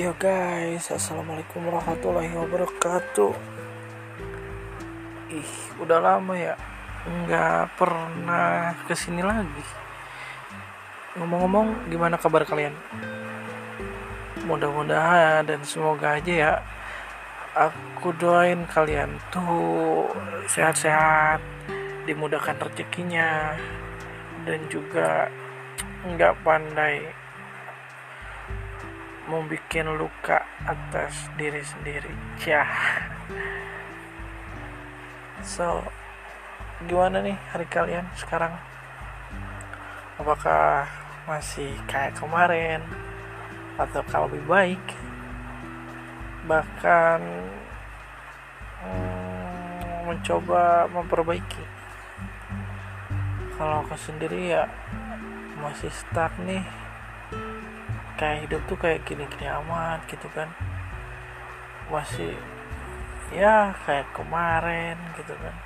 Yo guys, assalamualaikum warahmatullahi wabarakatuh. Ih, udah lama ya nggak pernah ke sini lagi. Ngomong-ngomong, gimana kabar kalian? Mudah-mudahan dan semoga aja ya. Aku doain kalian tuh sehat-sehat, dimudahkan rezekinya, dan juga nggak pandai membuat luka atas diri sendiri. Ya so gimana nih hari kalian sekarang? Apakah masih kayak kemarin? Atau kalau lebih baik? Bahkan hmm, mencoba memperbaiki. Kalau aku sendiri ya masih stuck nih kayak hidup tuh kayak gini-gini amat gitu kan. Masih ya kayak kemarin gitu kan.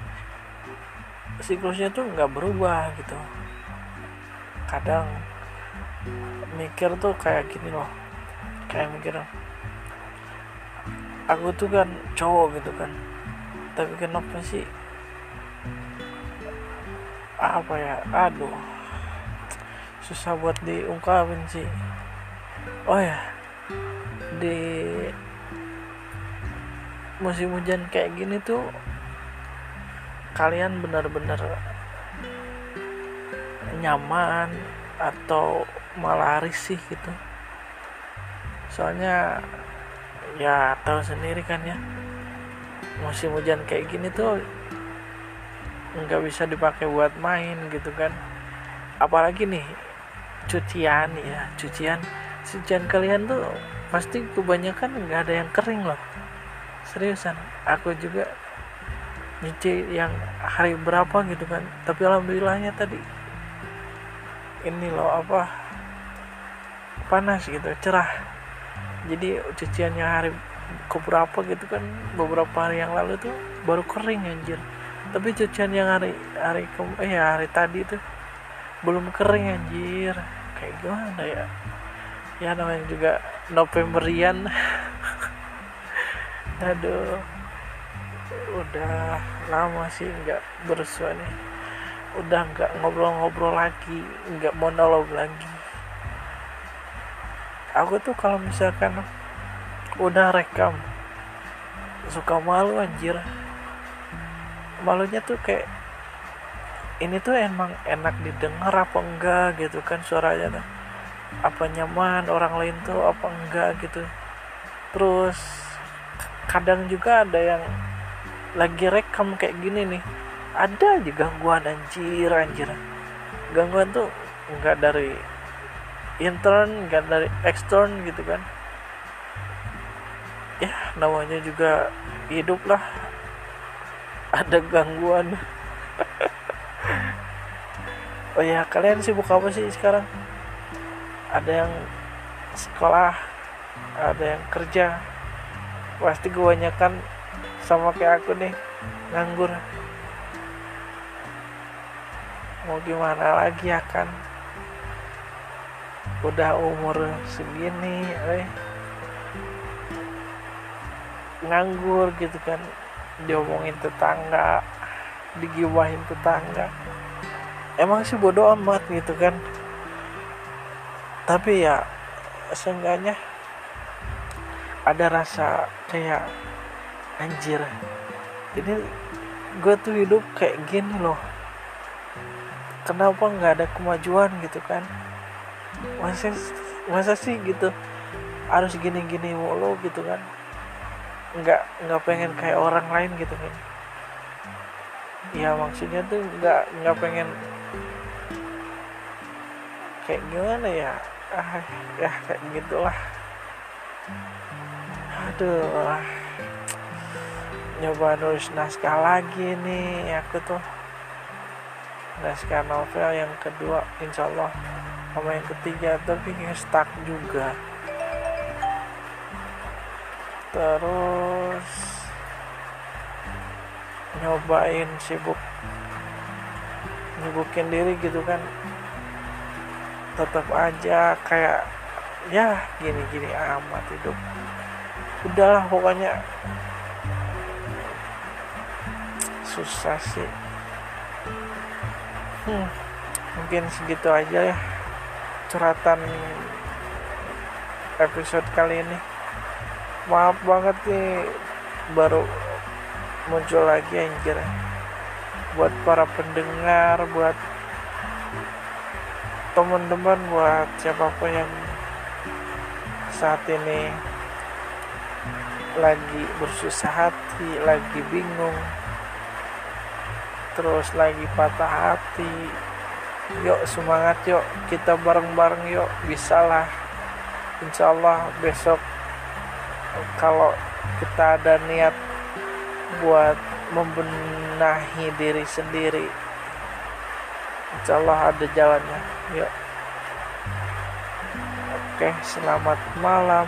Siklusnya tuh nggak berubah gitu. Kadang mikir tuh kayak gini loh. Kayak mikir aku tuh kan cowok gitu kan. Tapi kenapa sih apa ya aduh susah buat diungkapin sih oh ya di musim hujan kayak gini tuh kalian benar-benar nyaman atau malah risih gitu. Soalnya ya tahu sendiri kan ya musim hujan kayak gini tuh nggak bisa dipakai buat main gitu kan. Apalagi nih cucian ya cucian cucian kalian tuh pasti kebanyakan nggak ada yang kering loh. Seriusan aku juga nyuci yang hari berapa gitu kan. Tapi alhamdulillahnya tadi ini loh apa panas gitu cerah. Jadi cuciannya hari keberapa gitu kan beberapa hari yang lalu tuh baru kering anjir. Tapi cucian yang hari hari ke eh hari tadi tuh belum kering anjir. Kayak gimana ya ya namanya juga Novemberian aduh. Udah lama sih nggak bersua nih. Udah nggak ngobrol-ngobrol lagi nggak monolog lagi. Aku tuh kalau misalkan udah rekam suka malu anjir. Malunya tuh kayak ini tuh emang enak didengar apa enggak gitu kan suaranya tuh apa nyaman orang lain tuh apa enggak gitu. Terus kadang juga ada yang lagi rekam kayak gini nih. Ada aja gangguan anjir anjir. Gangguan tuh enggak dari intern enggak dari extern gitu kan. Ya namanya juga hidup lah. Ada gangguan. Oh ya kalian sibuk apa sih sekarang ada yang sekolah ada yang kerja. Pasti kebanyakan sama kayak aku nih nganggur. Mau gimana lagi ya kan? Udah umur segini eh. Nganggur gitu kan diomongin tetangga digibahin tetangga. Emang sih bodoh amat gitu kan tapi ya seenggaknya ada rasa kayak anjir. Ini gue tuh hidup kayak gini loh. Kenapa nggak ada kemajuan gitu kan? Masa masa sih gitu? Harus gini-gini mulu gitu kan? Nggak nggak pengen kayak orang lain gitu kan? Ya maksudnya tuh nggak nggak pengen kayak gimana ya ah ya kayak gitulah. Aduh. Nyoba nulis naskah lagi nih aku tuh. Naskah novel yang kedua insya Allah sama yang ketiga tapi stuck juga. Terus nyobain sibuk nyibukin diri gitu kan tetap aja kayak ya gini-gini amat hidup. Udahlah pokoknya. Susah sih. Hmm, mungkin segitu aja ya curhatan episode kali ini. Maaf banget nih baru muncul lagi anjir. Buat para pendengar buat teman-teman buat siapa pun yang saat ini lagi bersusah hati lagi bingung terus lagi patah hati yuk semangat yuk kita bareng-bareng yuk bisalah. Insya Allah besok kalau kita ada niat buat membenahi diri sendiri insya Allah ada jalannya. Yuk. Oke selamat malam